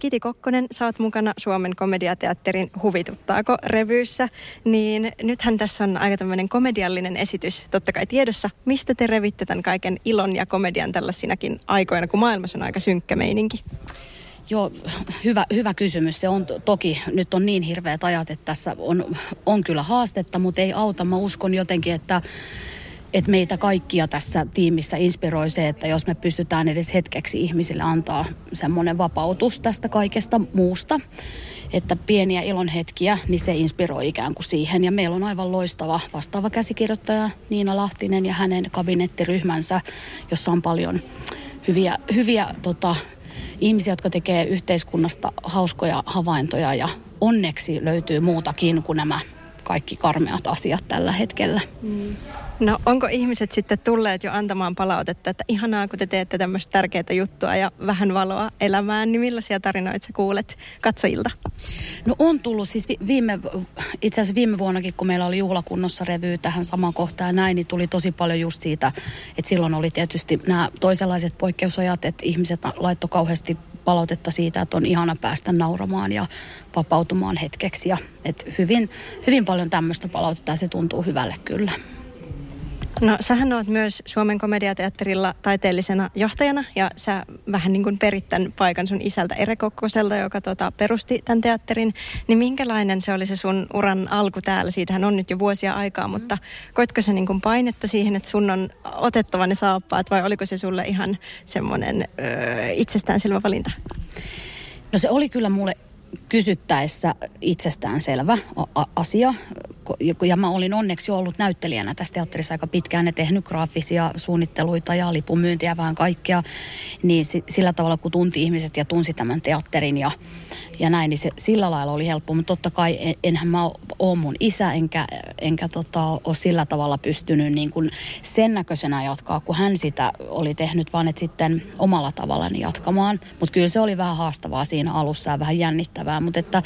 Kiti Kokkonen, sä oot mukana Suomen komediateatterin Huvituttaako revyyssä, niin nythän tässä on aika tämmöinen komediallinen esitys, totta kai tiedossa. Mistä te revitte tämän kaiken ilon ja komedian tällaisinakin aikoina, kun maailmassa on aika synkkä meininki? Joo, hyvä, hyvä kysymys. Se on toki, nyt on niin hirveät ajat, että tässä on, on kyllä haastetta, mutta ei auta. Mä uskon jotenkin, että että meitä kaikkia tässä tiimissä inspiroi se, että jos me pystytään edes hetkeksi ihmisille antaa semmoinen vapautus tästä kaikesta muusta, että pieniä ilonhetkiä, niin se inspiroi ikään kuin siihen. Ja meillä on aivan loistava vastaava käsikirjoittaja Niina Lahtinen ja hänen kabinettiryhmänsä, jossa on paljon hyviä, hyviä tota, ihmisiä, jotka tekee yhteiskunnasta hauskoja havaintoja ja onneksi löytyy muutakin kuin nämä kaikki karmeat asiat tällä hetkellä. Mm. No onko ihmiset sitten tulleet jo antamaan palautetta, että ihanaa kun te teette tämmöistä tärkeää juttua ja vähän valoa elämään, niin millaisia tarinoita sä kuulet katsojilta? No on tullut siis viime, itse asiassa viime vuonnakin, kun meillä oli juhlakunnossa revy tähän samaan kohtaan ja näin, niin tuli tosi paljon just siitä, että silloin oli tietysti nämä toisenlaiset poikkeusajat, että ihmiset laittoi kauheasti palautetta siitä, että on ihana päästä nauramaan ja vapautumaan hetkeksi. Ja, että hyvin, hyvin paljon tämmöistä palautetta ja se tuntuu hyvälle kyllä. No sähän oot myös Suomen komediateatterilla taiteellisena johtajana ja sä vähän niin kuin perit tämän paikan sun isältä Ere Kokkoselta, joka tota, perusti tämän teatterin. Niin minkälainen se oli se sun uran alku täällä? Siitähän on nyt jo vuosia aikaa, mm. mutta koitko se niin kuin painetta siihen, että sun on otettava ne saappaat vai oliko se sulle ihan semmoinen öö, itsestäänselvä valinta? No se oli kyllä mulle kysyttäessä itsestäänselvä asia. Ja mä olin onneksi ollut näyttelijänä tässä teatterissa aika pitkään ja tehnyt graafisia suunnitteluita ja lipunmyyntiä vähän kaikkea. Niin sillä tavalla kun tunti ihmiset ja tunsi tämän teatterin ja, ja näin, niin se, sillä lailla oli helppo. Mutta totta kai en, enhän mä ole mun isä, enkä, enkä tota, ole sillä tavalla pystynyt niin kuin sen näköisenä jatkaa, kun hän sitä oli tehnyt, vaan että sitten omalla tavallaan jatkamaan. Mutta kyllä se oli vähän haastavaa siinä alussa ja vähän jännittävää, mutta että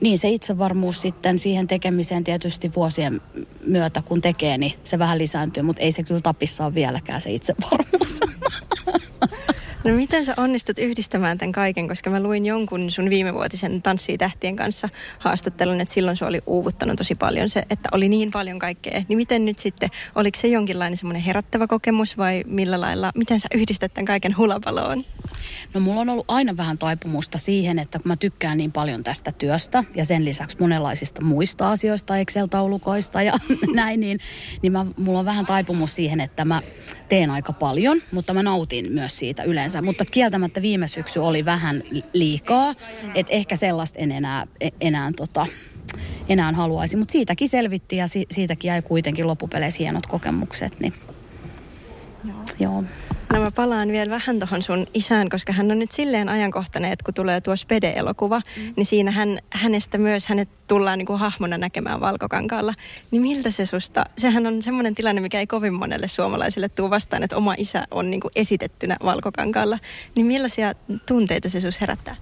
niin se itsevarmuus sitten siihen tekemiseen tietysti vuosien myötä kun tekee, niin se vähän lisääntyy, mutta ei se kyllä tapissa ole vieläkään se itsevarmuus. No miten sä onnistut yhdistämään tämän kaiken, koska mä luin jonkun sun viimevuotisen Tanssii tähtien kanssa haastattelun, että silloin se oli uuvuttanut tosi paljon se, että oli niin paljon kaikkea. Niin miten nyt sitten, oliko se jonkinlainen semmoinen herättävä kokemus vai millä lailla, miten sä yhdistät tämän kaiken hulapaloon? No mulla on ollut aina vähän taipumusta siihen, että kun mä tykkään niin paljon tästä työstä ja sen lisäksi monenlaisista muista asioista, Excel-taulukoista ja näin, niin, niin mä, mulla on vähän taipumus siihen, että mä teen aika paljon, mutta mä nautin myös siitä yleensä. Mutta kieltämättä viime syksy oli vähän liikaa, että ehkä sellaista en enää, enää tota, enää haluaisi. Mutta siitäkin selvittiin ja si- siitäkin jäi kuitenkin loppupeleissä hienot kokemukset. Niin. Joo. Joo. No mä palaan vielä vähän tuohon sun isään, koska hän on nyt silleen ajankohtainen, että kun tulee tuo Spede-elokuva, mm. niin siinä hän, hänestä myös hänet tullaan niin kuin hahmona näkemään Valkokankaalla. Niin miltä se susta, sehän on semmoinen tilanne, mikä ei kovin monelle suomalaiselle tule vastaan, että oma isä on niin kuin esitettynä Valkokankaalla. Niin millaisia tunteita se sus herättää?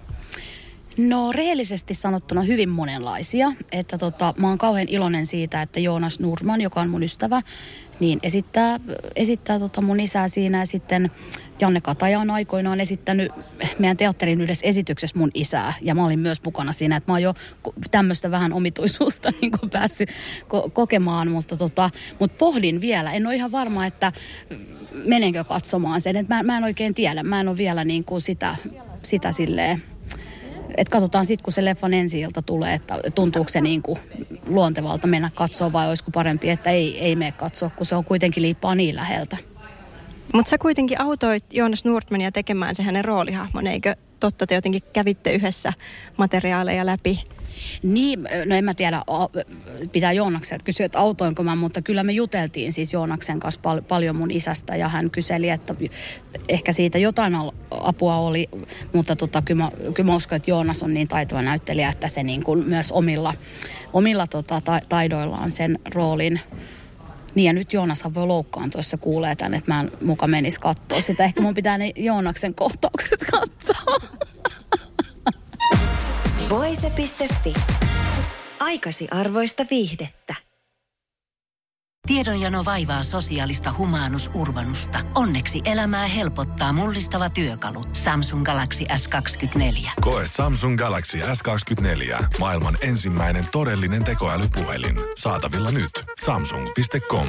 No rehellisesti sanottuna hyvin monenlaisia. Että tota, mä oon kauhean iloinen siitä, että Joonas Nurman, joka on mun ystävä, niin esittää, esittää tota mun isää siinä. Ja sitten Janne Kataja on aikoinaan esittänyt meidän teatterin yhdessä esityksessä mun isää. Ja mä olin myös mukana siinä, että mä oon jo tämmöistä vähän omituisuutta niin kuin päässyt ko- kokemaan, mutta tota, mut pohdin vielä, en ole ihan varma, että menenkö katsomaan sen, että mä, mä en oikein tiedä, mä en ole vielä niin kuin sitä, sitä silleen että katsotaan sitten, kun se leffan ensi tulee, että tuntuuko se niin kuin luontevalta mennä katsoa vai olisiko parempi, että ei, ei mene katsoa, kun se on kuitenkin liippaa niin läheltä. Mutta sä kuitenkin autoit Joonas Nurtmania tekemään se hänen roolihahmon, eikö totta te jotenkin kävitte yhdessä materiaaleja läpi? Niin, no en mä tiedä, pitää Joonakselta kysyä, että autoinko mä, mutta kyllä me juteltiin siis Joonaksen kanssa pal- paljon mun isästä ja hän kyseli, että ehkä siitä jotain apua oli, mutta tota, kyllä, mä, kyllä mä uskon, että Joonas on niin taitava näyttelijä, että se niin kuin myös omilla, omilla tota, ta- taidoillaan sen roolin Niin ja nyt Joonashan voi loukkaantua, jos se kuulee tänne, että mä en muka menis katsoa sitä. Ehkä mun pitää ne Joonaksen kohtaukset katsoa. Voise.fi. Aikasi arvoista viihdettä. Tiedonjano vaivaa sosiaalista humanus urbanusta. Onneksi elämää helpottaa mullistava työkalu. Samsung Galaxy S24. Koe Samsung Galaxy S24. Maailman ensimmäinen todellinen tekoälypuhelin. Saatavilla nyt. Samsung.com.